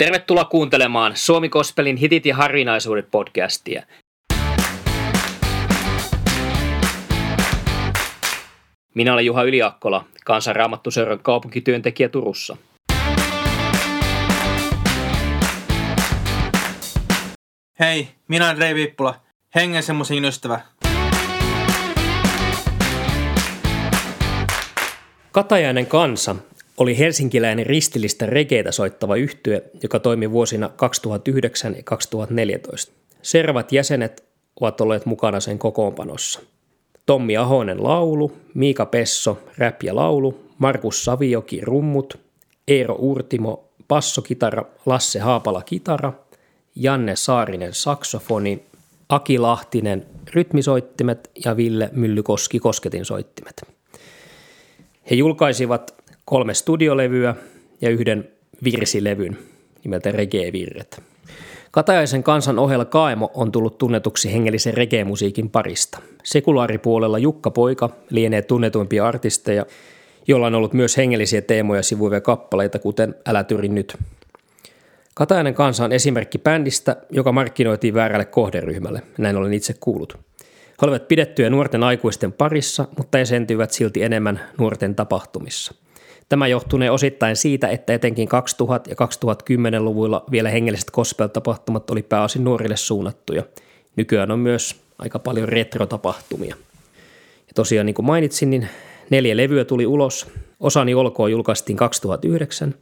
Tervetuloa kuuntelemaan Suomi Kospelin hitit ja harvinaisuudet podcastia. Minä olen Juha Yliakkola, kansanraamattuseuran kaupunkityöntekijä Turussa. Hei, minä olen Rei Viippula, hengen semmoisen ystävä. Katajainen kansa oli helsinkiläinen ristillistä regeitä soittava yhtye, joka toimi vuosina 2009 ja 2014. Servat jäsenet ovat olleet mukana sen kokoonpanossa. Tommi Ahonen laulu, Miika Pesso rap ja laulu, Markus Savioki rummut, Eero Urtimo bassokitara, Lasse Haapala kitara, Janne Saarinen saksofoni, Aki Lahtinen rytmisoittimet ja Ville Myllykoski kosketinsoittimet. He julkaisivat kolme studiolevyä ja yhden virsilevyn nimeltä Reggae-virret. Katajaisen kansan ohella Kaemo on tullut tunnetuksi hengellisen reggae-musiikin parista. Sekulaaripuolella Jukka Poika lienee tunnetuimpia artisteja, jolla on ollut myös hengellisiä teemoja sivuivia kappaleita, kuten Älä tyri nyt. Katajainen kansa on esimerkki bändistä, joka markkinoitiin väärälle kohderyhmälle, näin olen itse kuullut. He olivat pidettyjä nuorten aikuisten parissa, mutta esiintyivät silti enemmän nuorten tapahtumissa – Tämä johtunee osittain siitä, että etenkin 2000- ja 2010-luvuilla vielä hengelliset gospel-tapahtumat oli pääosin nuorille suunnattuja. Nykyään on myös aika paljon retrotapahtumia. Ja tosiaan niin kuin mainitsin, niin neljä levyä tuli ulos. Osani olkoon julkaistiin 2009.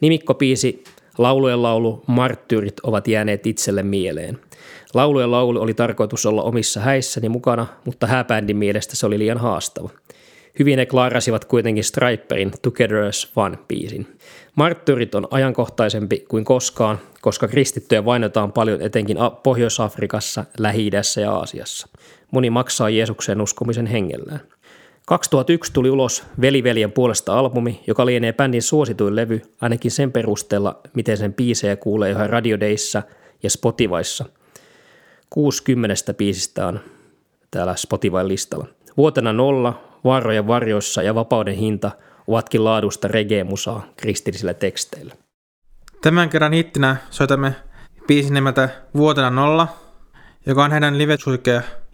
Nimikkopiisi Laulujen laulu Marttyyrit ovat jääneet itselle mieleen. Laulujen laulu oli tarkoitus olla omissa häissäni mukana, mutta hääbändin mielestä se oli liian haastava – Hyvin ne klaarasivat kuitenkin Striperin Together as One-biisin. Marttyrit on ajankohtaisempi kuin koskaan, koska kristittyjä vainotaan paljon etenkin Pohjois-Afrikassa, Lähi-idässä ja Aasiassa. Moni maksaa Jeesukseen uskomisen hengellään. 2001 tuli ulos Veliveljen puolesta albumi, joka lienee bändin suosituin levy, ainakin sen perusteella, miten sen biisejä kuulee yhä radiodeissa ja Spotifyssa. 60 biisistä on täällä Spotify-listalla. Vuotena nolla Vaarojen varjoissa ja vapauden hinta ovatkin laadusta reggae-musaa kristillisillä teksteillä. Tämän kerran hittinä soitamme biisin nimeltä Vuotena nolla, joka on heidän live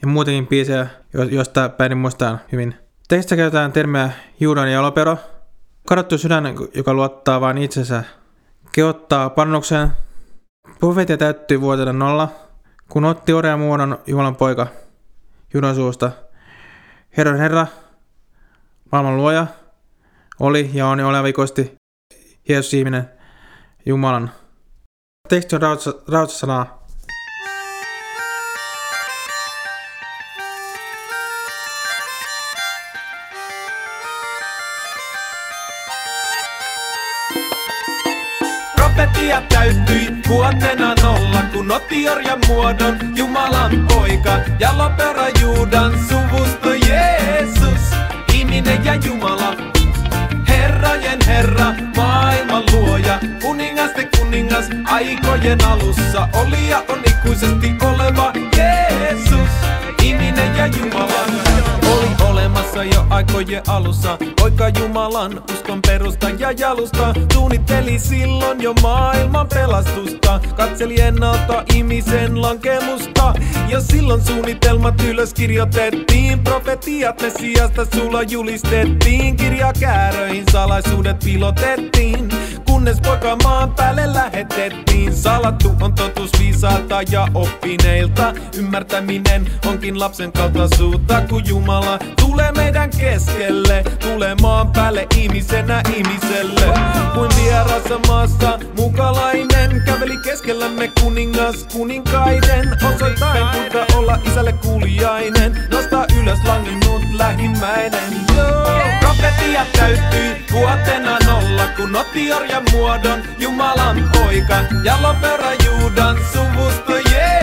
ja muutenkin biisejä, joista päin muistaan hyvin. Tekstissä käytetään termiä juudan ja lopero. Kadottu sydän, joka luottaa vain itsensä, keottaa pannukseen. Profeetia täyttyi vuotena nolla, kun otti orjan muodon Jumalan poika Juudan suusta. Herran Herra, maailman luoja, oli ja on oleva ikuisesti Jeesus ihminen, Jumalan. Teksti on rautsasanaa. Profetia täyttyi vuotena nolla, kun otti orjan muodon Jumalan poika ja lopera Juudan suvusta Jeesus ihminen ja Jumala. Herrajen Herra, maailman luoja, kuningasten kuningas, aikojen alussa oli ja on ikuisesti oleva Jeesus, ihminen ja Jumala olemassa jo aikojen alussa. Poika Jumalan uskon perusta ja jalusta. Suunnitteli silloin jo maailman pelastusta. Katseli ennalta ihmisen lankemusta. Ja silloin suunnitelmat ylös kirjoitettiin. Profetiat sijasta sulla julistettiin. Kirjakääröihin salaisuudet pilotettiin kunnes poika maan päälle lähetettiin. Salattu on totuus viisaalta ja oppineilta. Ymmärtäminen onkin lapsen kaltaisuutta, kun Jumala tulee meidän keskelle. Tulee maan päälle ihmisenä ihmiselle. Kuin vierassa maassa mukalainen käveli keskellämme kuningas kuninkaiden. Osoittain kuinka olla isälle kuulijainen. Nostaa ylös langinnut lähimmäinen. Profetia täyttyi vuotena nolla, kun otti orjan muodon Jumalan poika ja lopera Juudan suvusto Jeesus,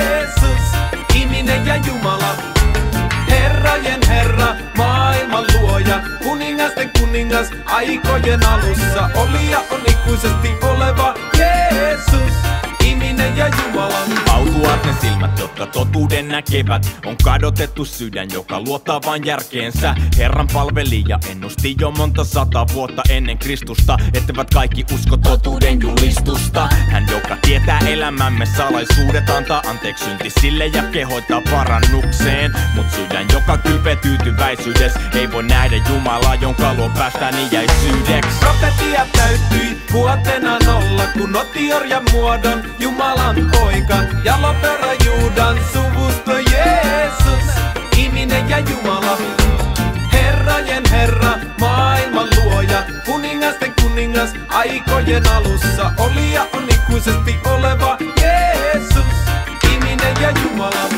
näkevät. On kadotettu sydän, joka luottaa vain järkeensä. Herran palvelija ennusti jo monta sata vuotta ennen Kristusta, etteivät kaikki usko totuuden julistusta. Hän, joka tietää elämämme salaisuudet, antaa anteeksi synti sille ja kehoittaa parannukseen. Mut sydän, joka kylpee tyytyväisyydessä, ei voi nähdä Jumalaa, jonka luo päästään iäisyydeksi. Profetia täyttyi vuotena nolla, kun otti orjan muodon Jumalan poika. Ja lopera Juudan suvusto aikojen alussa. Oli ja on ikuisesti oleva Jeesus, ihminen ja Jumala.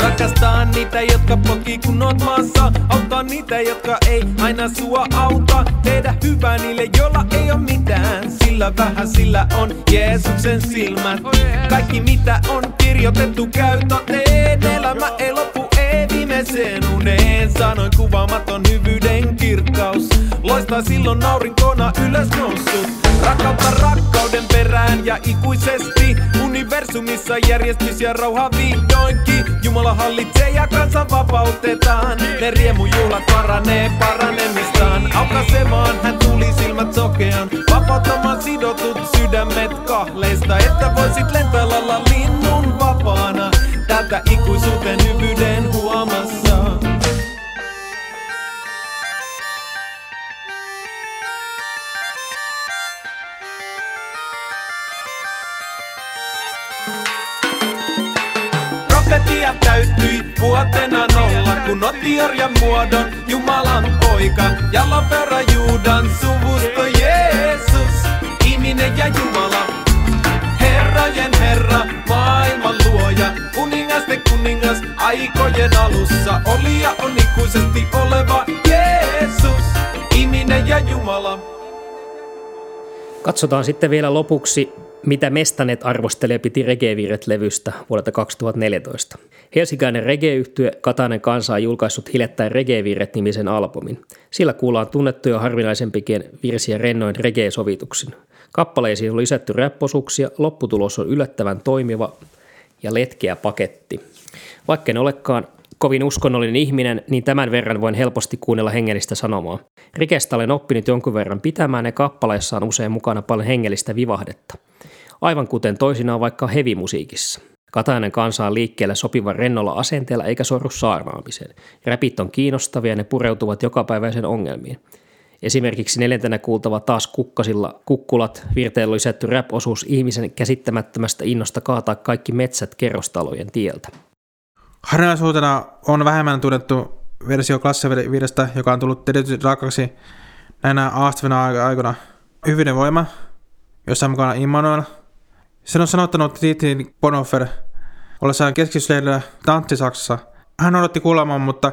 Rakastaa niitä, jotka potkii kun oot maassa. Auttaa niitä, jotka ei aina sua auta. Tehdä hyvää niille, joilla ei oo mitään. Sillä vähän sillä on Jeesuksen silmät. Kaikki mitä on kirjoitettu käy toteen Elämä ei lopu, ei viimeiseen uneen. Sanoin kuvaamaton hyvyyden kirkkaus. Loistaa silloin aurinkona ylös noussut Rakkautta rakkauden perään ja ikuisesti. Universumissa järjestys ja rauha vihdoinkin. Jumala hallitsee ja kansa vapautetaan. Ne riemujuhlat paranee paranemistaan. Aukaisemaan hän tuli silmät sokean. Vapauttamaan sidotut sydämet kahleista Että voisit lailla linnun vapaana. Täältä ikuisuuteen Profetia täyttyi vuotena nolla, kun otti orjan muodon Jumalan poika. Ja lopera Juudan suvusto Jeesus, ihminen ja Jumala. Herrajen Herra, maailman luoja, kuningasten kuningas, aikojen alussa oli ja on ikuisesti oleva Jeesus, ihminen ja Jumala. Katsotaan sitten vielä lopuksi, mitä Mestanet arvostelee piti Reggae-viiret-levystä vuodelta 2014. Helsinkäinen reggae-yhtye Katainen kansa on julkaissut hiljattain Reggae-viiret-nimisen albumin. Sillä kuullaan tunnettuja harvinaisempikin virsiä rennoin reggae-sovituksin. Kappaleisiin on lisätty räpposuuksia, lopputulos on yllättävän toimiva ja letkeä paketti. Vaikka en olekaan kovin uskonnollinen ihminen, niin tämän verran voin helposti kuunnella hengellistä sanomaa. Rikestä olen oppinut jonkun verran pitämään ja kappaleissa on usein mukana paljon hengellistä vivahdetta. Aivan kuten toisinaan vaikka hevimusiikissa. Katainen kansa on liikkeellä sopivan rennolla asenteella eikä sorru saarnaamiseen. Räpit on kiinnostavia ja ne pureutuvat jokapäiväisen ongelmiin. Esimerkiksi neljäntenä kuultava taas kukkasilla kukkulat virteellä lisätty rap-osuus ihmisen käsittämättömästä innosta kaataa kaikki metsät kerrostalojen tieltä. Harvinaisuutena on vähemmän tunnettu versio klassividestä, joka on tullut erityisesti raakaksi näinä aastavina aikoina. Hyvyyden voima, jossa on mukana Immanuel. Sen on sanottanut Titin Bonhoeffer ollessaan keskitysleirillä Tantti-Saksassa. Hän odotti kuulemaan, mutta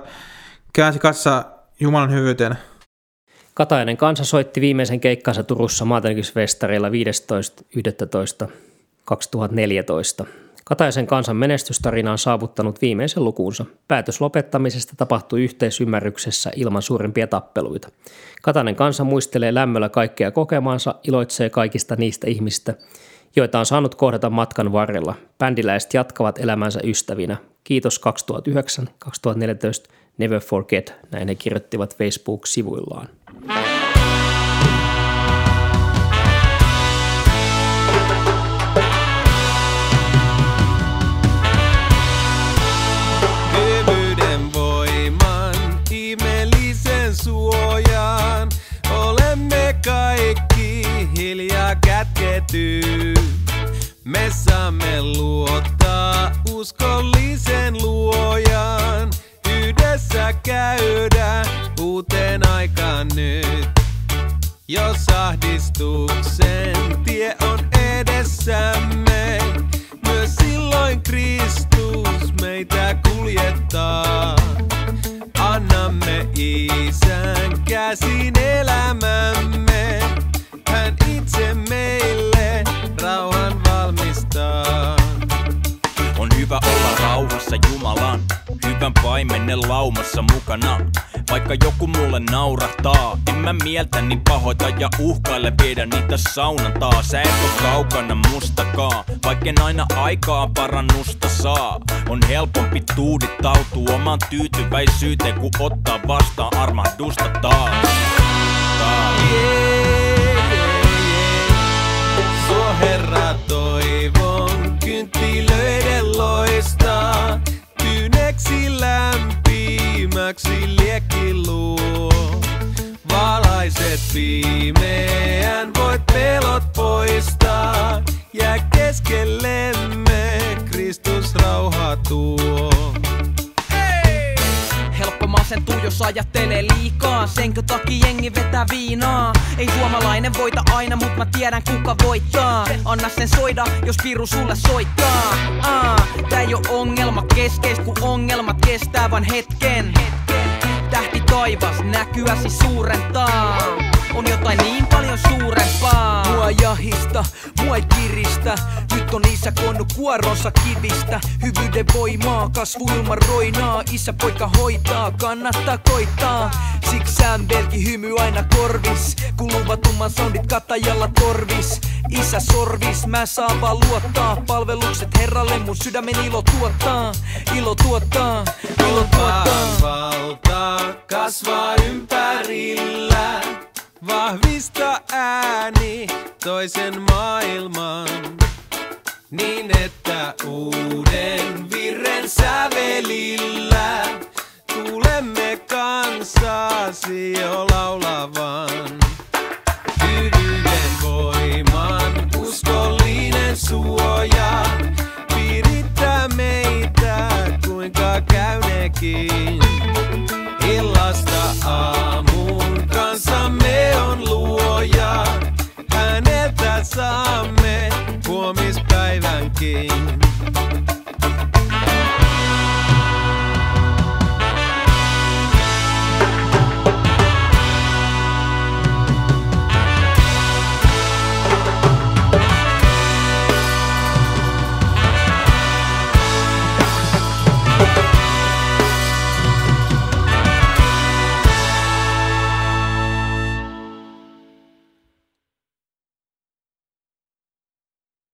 käänsi katsa Jumalan hyvyyteen. Katainen kansa soitti viimeisen keikkansa Turussa maatennisfestareilla 15.11.2014. Kataisen kansan menestystarina on saavuttanut viimeisen lukuunsa. Päätös lopettamisesta tapahtui yhteisymmärryksessä ilman suurempia tappeluita. Katainen kansa muistelee lämmöllä kaikkea kokemaansa, iloitsee kaikista niistä ihmistä, joita on saanut kohdata matkan varrella. Bändiläiset jatkavat elämänsä ystävinä. Kiitos 2009-2014, never forget, näin he kirjoittivat Facebook-sivuillaan. Jos ahdistuksen tie on edessämme, myös silloin Kristus meitä kuljettaa. Annamme Isän käsin elämämme, rauhassa Jumalan, hyvän paimenen laumassa mukana. Vaikka joku mulle naurahtaa, en mä mieltäni pahoita ja uhkaile viedä niitä saunan taas Sä et oo kaukana mustakaan, vaikken aina aikaa parannusta saa On helpompi tuudittautua omaan tyytyväisyyteen, kun ottaa vastaan armahdusta taas, taas. Sua jos ajattelee liikaa. Senkö takia jengi vetää viinaa? Ei suomalainen voita aina, mut mä tiedän kuka voittaa. Anna sen soida, jos piru sulle soittaa. Aa, Tää ei oo ongelma keskeis, kun ongelmat kestää vain hetken. Tähti taivas näkyäsi suurentaa. On jotain niin paljon suurempaa Mua ei kiristä. Nyt on isä koonnut kuoronsa kivistä. Hyvyyden voimaa, kasvu ilman roinaa. Isä poika hoitaa, kannattaa koittaa. Siksi sään belki hymy aina korvis. Kun luvatumman soundit kattajalla torvis. Isä sorvis, mä saan vaan luottaa. Palvelukset herralle mun sydämen ilo tuottaa. Ilo tuottaa, ilo tuottaa. Valta kasvaa toisen maailman. Niin että uuden virren sävelillä tulemme kanssasi jo laulavan. quem